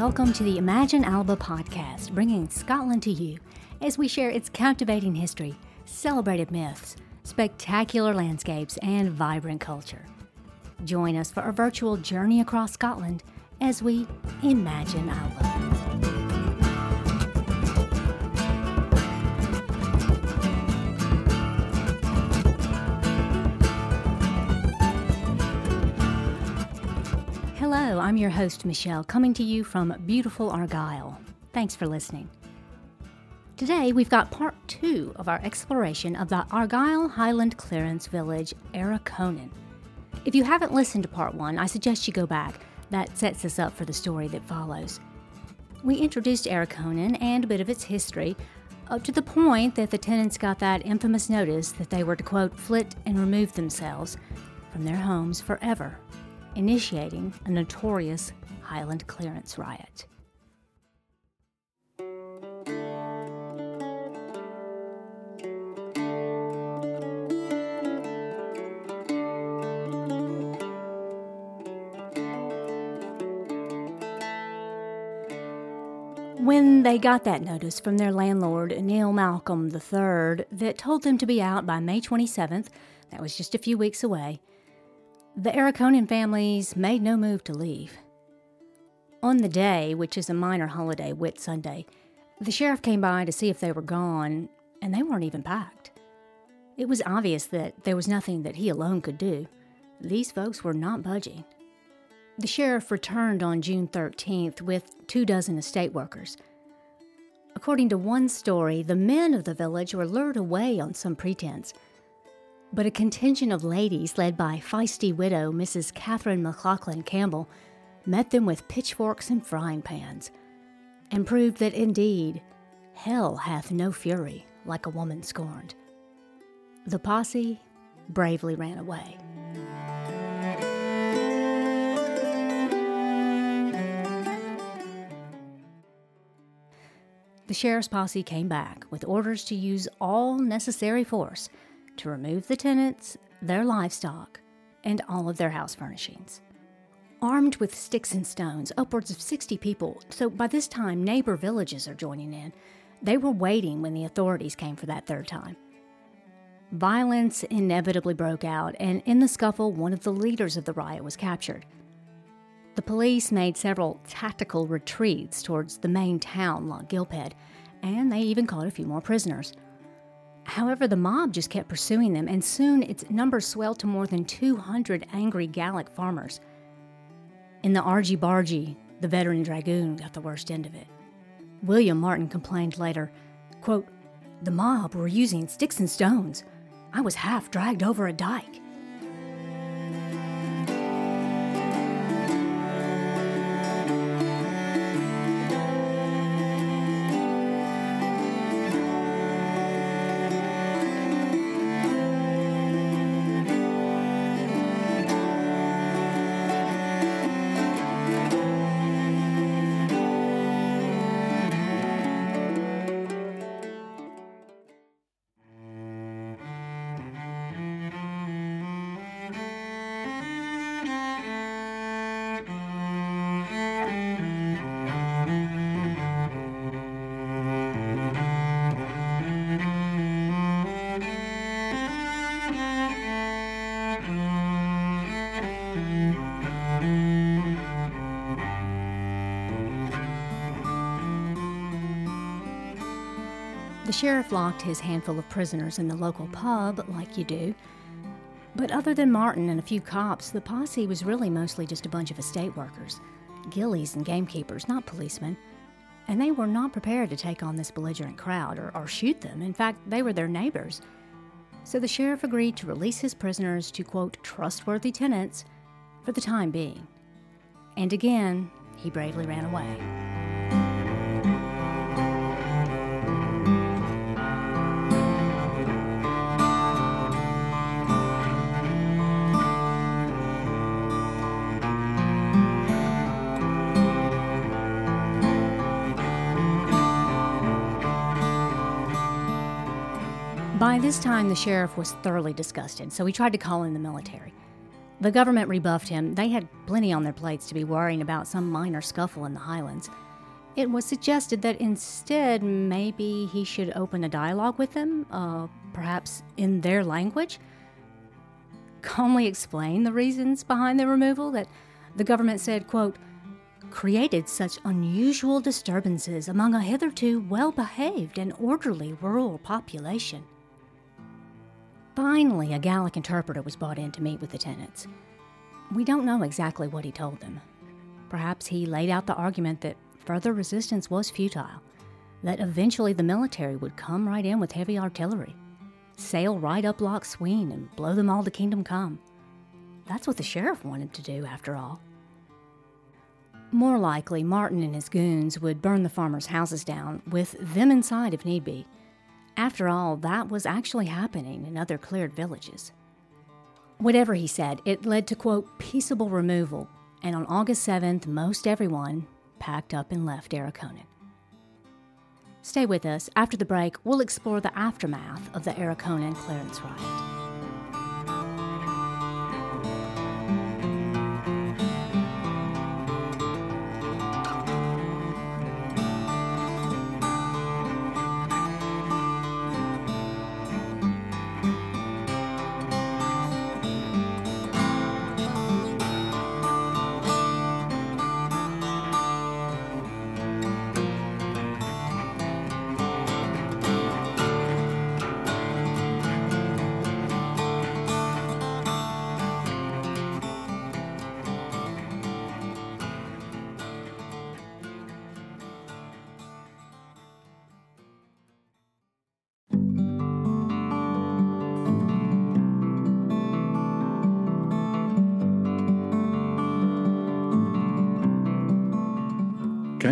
Welcome to the Imagine Alba podcast, bringing Scotland to you as we share its captivating history, celebrated myths, spectacular landscapes, and vibrant culture. Join us for a virtual journey across Scotland as we imagine Alba. I'm your host, Michelle, coming to you from beautiful Argyll. Thanks for listening. Today, we've got part two of our exploration of the Argyll Highland Clearance Village, Arichonan. If you haven't listened to part one, I suggest you go back. That sets us up for the story that follows. We introduced Arichonan and a bit of its history, up to the point that the tenants got that infamous notice that they were to, quote, flit and remove themselves from their homes forever initiating a notorious Highland clearance riot. When they got that notice from their landlord, Neil Malcolm III, that told them to be out by May 27th, that was just a few weeks away, the Arichonan families made no move to leave. On the day, which is a minor holiday, Whit Sunday, the sheriff came by to see if they were gone, and they weren't even packed. It was obvious that there was nothing that he alone could do. These folks were not budging. The sheriff returned on June 13th with two dozen estate workers. According to one story, the men of the village were lured away on some pretense but a contingent of ladies led by feisty widow Mrs. Catherine McLaughlin Campbell met them with pitchforks and frying pans, and proved that indeed hell hath no fury like a woman scorned. The posse bravely ran away. The sheriff's posse came back with orders to use all necessary force to remove the tenants, their livestock, and all of their house furnishings. Armed with sticks and stones, upwards of 60 people, so by this time neighbor villages are joining in. They were waiting when the authorities came for that third time. Violence inevitably broke out, and in the scuffle, one of the leaders of the riot was captured. The police made several tactical retreats towards the main town, Loch and they even caught a few more prisoners. However, the mob just kept pursuing them, and soon its numbers swelled to more than 200 angry Gaelic farmers. In the Argy Bargy, the veteran dragoon got the worst end of it. William Martin complained later, quote, The mob were using sticks and stones. I was half dragged over a dike. Sheriff locked his handful of prisoners in the local pub, like you do. But other than Martin and a few cops, the posse was really mostly just a bunch of estate workers, gillies and gamekeepers, not policemen. And they were not prepared to take on this belligerent crowd or, or shoot them. In fact, they were their neighbors. So the sheriff agreed to release his prisoners to, quote, trustworthy tenants for the time being. And again, he bravely ran away. By this time, the sheriff was thoroughly disgusted, so he tried to call in the military. The government rebuffed him. They had plenty on their plates to be worrying about some minor scuffle in the highlands. It was suggested that instead, maybe he should open a dialogue with them, uh, perhaps in their language. Calmly explain the reasons behind the removal that the government said, quote, created such unusual disturbances among a hitherto well behaved and orderly rural population. Finally, a Gaelic interpreter was brought in to meet with the tenants. We don't know exactly what he told them. Perhaps he laid out the argument that further resistance was futile, that eventually the military would come right in with heavy artillery, sail right up Loch Sween, and blow them all to kingdom come. That's what the sheriff wanted to do, after all. More likely, Martin and his goons would burn the farmers' houses down, with them inside if need be. After all, that was actually happening in other cleared villages. Whatever he said, it led to, quote, peaceable removal, and on August 7th, most everyone packed up and left Arichonan. Stay with us. After the break, we'll explore the aftermath of the Arichonan clearance riot.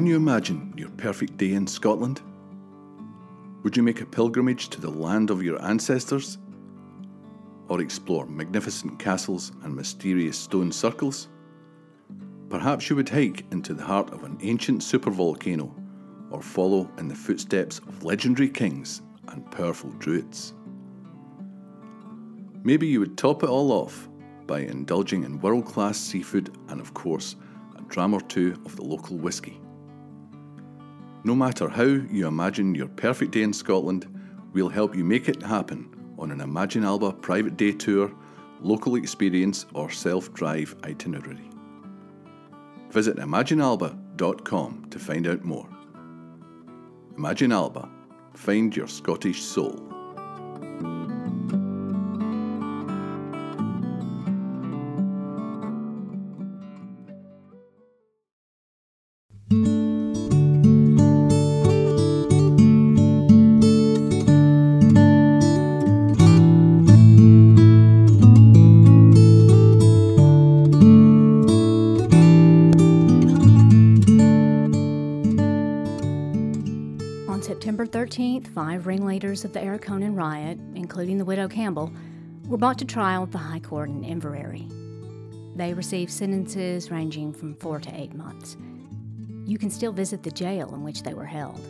You imagine your perfect day in Scotland? Would you make a pilgrimage to the land of your ancestors? Or explore magnificent castles and mysterious stone circles? Perhaps you would hike into the heart of an ancient supervolcano or follow in the footsteps of legendary kings and powerful druids. Maybe you would top it all off by indulging in world class seafood and, of course, a dram or two of the local whisky. No matter how you imagine your perfect day in Scotland, we'll help you make it happen on an Imagine Alba private day tour, local experience, or self drive itinerary. Visit imaginealba.com to find out more. Imagine Alba, find your Scottish soul. 13th, five ringleaders of the Arichonan riot, including the widow Campbell, were brought to trial at the High Court in Inveraray. They received sentences ranging from four to eight months. You can still visit the jail in which they were held.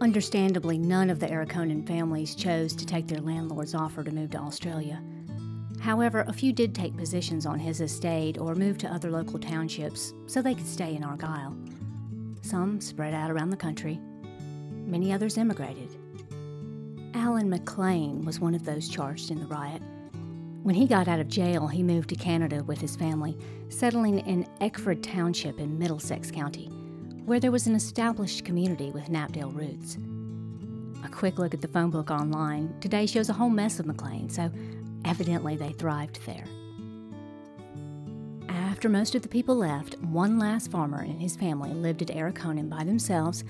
Understandably, none of the Arichonan families chose to take their landlord's offer to move to Australia. However, a few did take positions on his estate or move to other local townships so they could stay in Argyll. Some spread out around the country, Many others immigrated. Alan McLean was one of those charged in the riot. When he got out of jail, he moved to Canada with his family, settling in Ekfrid Township in Middlesex County, where there was an established community with Knapdale roots. A quick look at the phone book online today shows a whole mess of McLean, so evidently they thrived there. After most of the people left, one last farmer and his family lived at Arichonan by themselves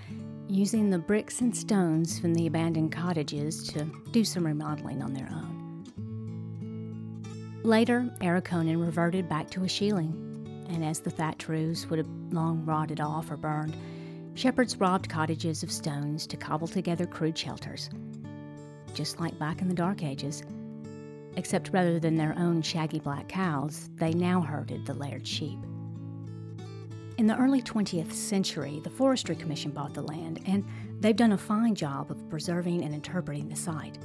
using the bricks and stones from the abandoned cottages to do some remodeling on their own. Later, Arichonan reverted back to a shieling, and as the thatch roofs would have long rotted off or burned, shepherds robbed cottages of stones to cobble together crude shelters. Just like back in the Dark Ages, except rather than their own shaggy black cows, they now herded the laird's sheep. In the early 20th century, the Forestry Commission bought the land, and they've done a fine job of preserving and interpreting the site.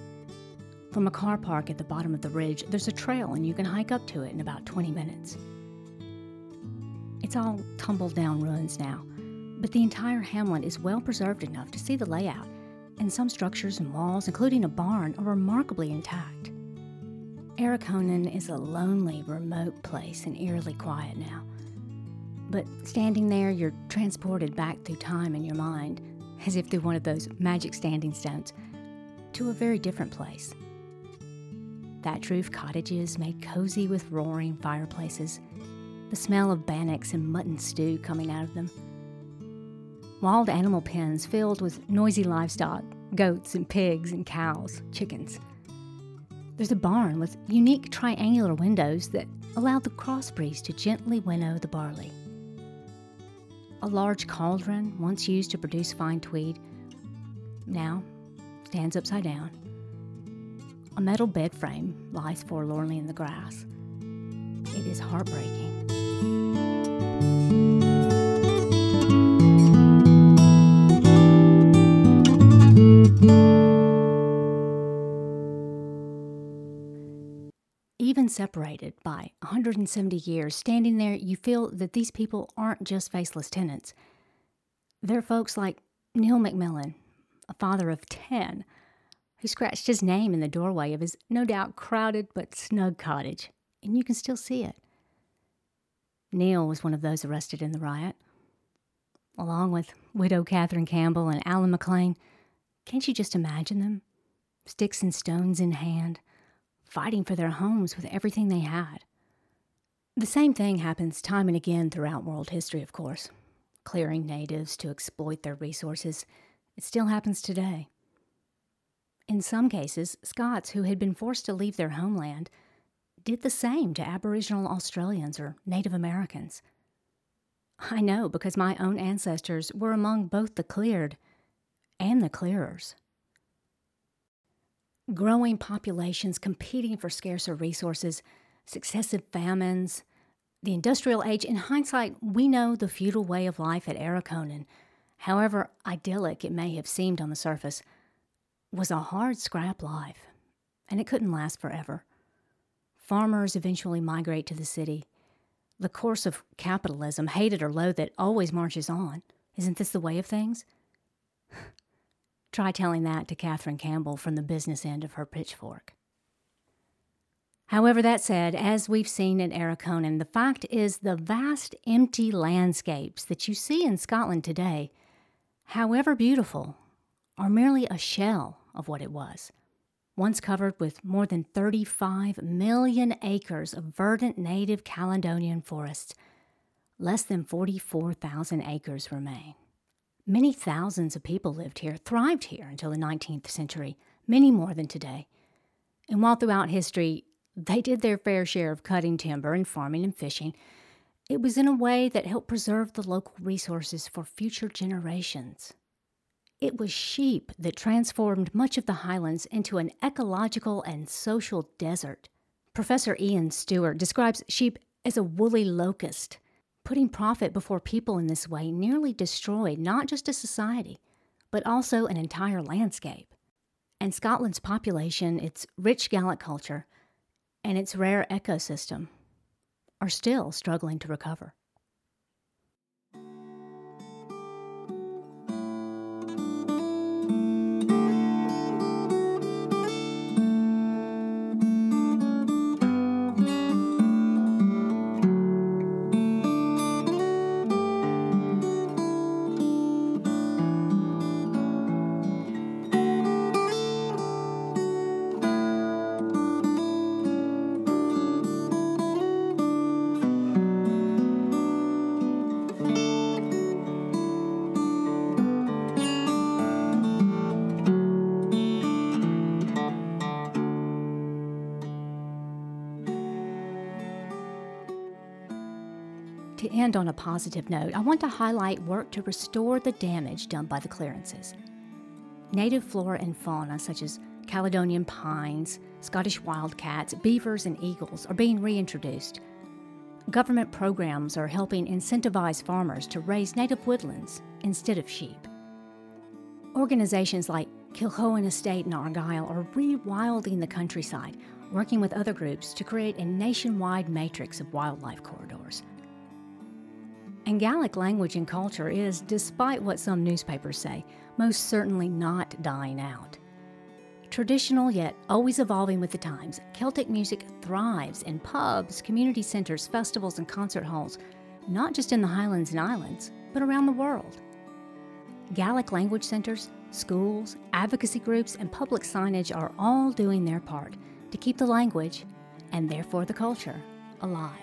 From a car park at the bottom of the ridge, there's a trail and you can hike up to it in about 20 minutes. It's all tumbled down ruins now, but the entire hamlet is well preserved enough to see the layout, and some structures and walls, including a barn, are remarkably intact. Arichonan is a lonely, remote place and eerily quiet now. But standing there, you're transported back through time in your mind, as if through one of those magic standing stones, to a very different place. Thatch roof cottages made cozy with roaring fireplaces, the smell of bannocks and mutton stew coming out of them. Wild animal pens filled with noisy livestock goats and pigs and cows, chickens. There's a barn with unique triangular windows that allow the crossbreeds to gently winnow the barley. A large cauldron, once used to produce fine tweed, now stands upside down. A metal bed frame lies forlornly in the grass. It is heartbreaking. Separated by 170 years, standing there, you feel that these people aren't just faceless tenants. They're folks like Neil McMillan, a father of 10, who scratched his name in the doorway of his no doubt crowded but snug cottage, and you can still see it. Neil was one of those arrested in the riot, along with widow Catherine Campbell and Alan McLean. Can't you just imagine them? Sticks and stones in hand, fighting for their homes with everything they had. The same thing happens time and again throughout world history, of course. Clearing natives to exploit their resources. It still happens today. In some cases, Scots who had been forced to leave their homeland did the same to Aboriginal Australians or Native Americans. I know because my own ancestors were among both the cleared and the clearers growing populations competing for scarcer resources, successive famines, the industrial age. In hindsight, we know the feudal way of life at Arichonan, however idyllic it may have seemed on the surface, was a hard scrap life, and it couldn't last forever. Farmers eventually migrate to the city. The course of capitalism, hated or loathed always marches on. Isn't this the way of things? Try telling that to Catherine Campbell from the business end of her pitchfork. However, that said, as we've seen in Arichonan, the fact is the vast empty landscapes that you see in Scotland today, however beautiful, are merely a shell of what it was. Once covered with more than 35 million acres of verdant native Caledonian forests, less than 44,000 acres remain. Many thousands of people lived here, thrived here until the 19th century, many more than today. And while throughout history they did their fair share of cutting timber and farming and fishing, it was in a way that helped preserve the local resources for future generations. It was sheep that transformed much of the highlands into an ecological and social desert. Professor Ian Stewart describes sheep as a woolly locust Putting profit before people in this way nearly destroyed not just a society, but also an entire landscape. And Scotland's population, its rich Gaelic culture, and its rare ecosystem are still struggling to recover. End on a positive note, I want to highlight work to restore the damage done by the clearances. Native flora and fauna, such as Caledonian pines, Scottish wildcats, beavers, and eagles, are being reintroduced. Government programs are helping incentivize farmers to raise native woodlands instead of sheep. Organizations like Kilchoan Estate and Argyll are rewilding the countryside, working with other groups to create a nationwide matrix of wildlife corridors. And Gaelic language and culture is, despite what some newspapers say, most certainly not dying out. Traditional yet always evolving with the times, Celtic music thrives in pubs, community centers, festivals, and concert halls, not just in the Highlands and Islands, but around the world. Gaelic language centers, schools, advocacy groups, and public signage are all doing their part to keep the language, and therefore the culture, alive.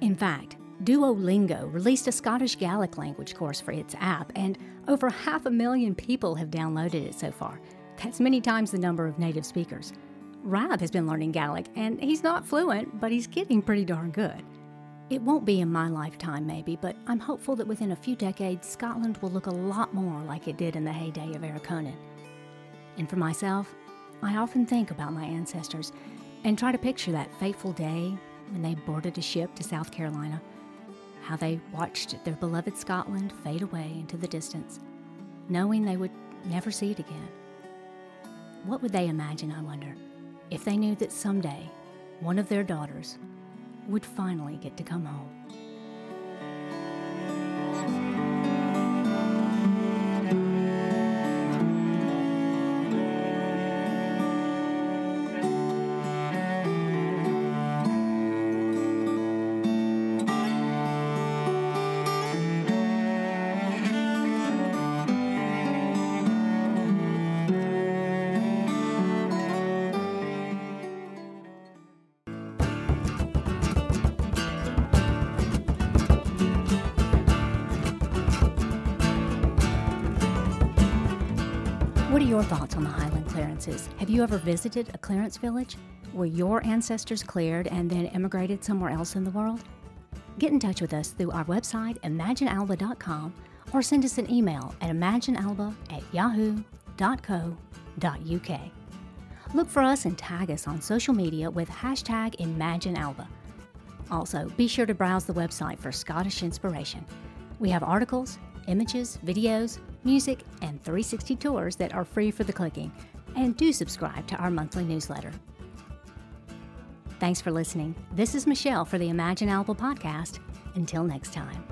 In fact, Duolingo released a Scottish Gaelic language course for its app, and over half a million people have downloaded it so far. That's many times the number of native speakers. Rab has been learning Gaelic, and he's not fluent, but he's getting pretty darn good. It won't be in my lifetime, maybe, but I'm hopeful that within a few decades, Scotland will look a lot more like it did in the heyday of Arichonan. And for myself, I often think about my ancestors and try to picture that fateful day when they boarded a ship to South Carolina how they watched their beloved Scotland fade away into the distance, knowing they would never see it again. What would they imagine, I wonder, if they knew that someday one of their daughters would finally get to come home? Have you ever visited a clearance village? Were your ancestors cleared and then emigrated somewhere else in the world? Get in touch with us through our website, imaginealba.com, or send us an email at imaginealba at yahoo.co.uk. Look for us and tag us on social media with hashtag ImagineAlba. Also, be sure to browse the website for Scottish inspiration. We have articles, images, videos, music, and 360 tours that are free for the clicking. And do subscribe to our monthly newsletter. Thanks for listening. This is Michelle for the Imagine Alba podcast. Until next time.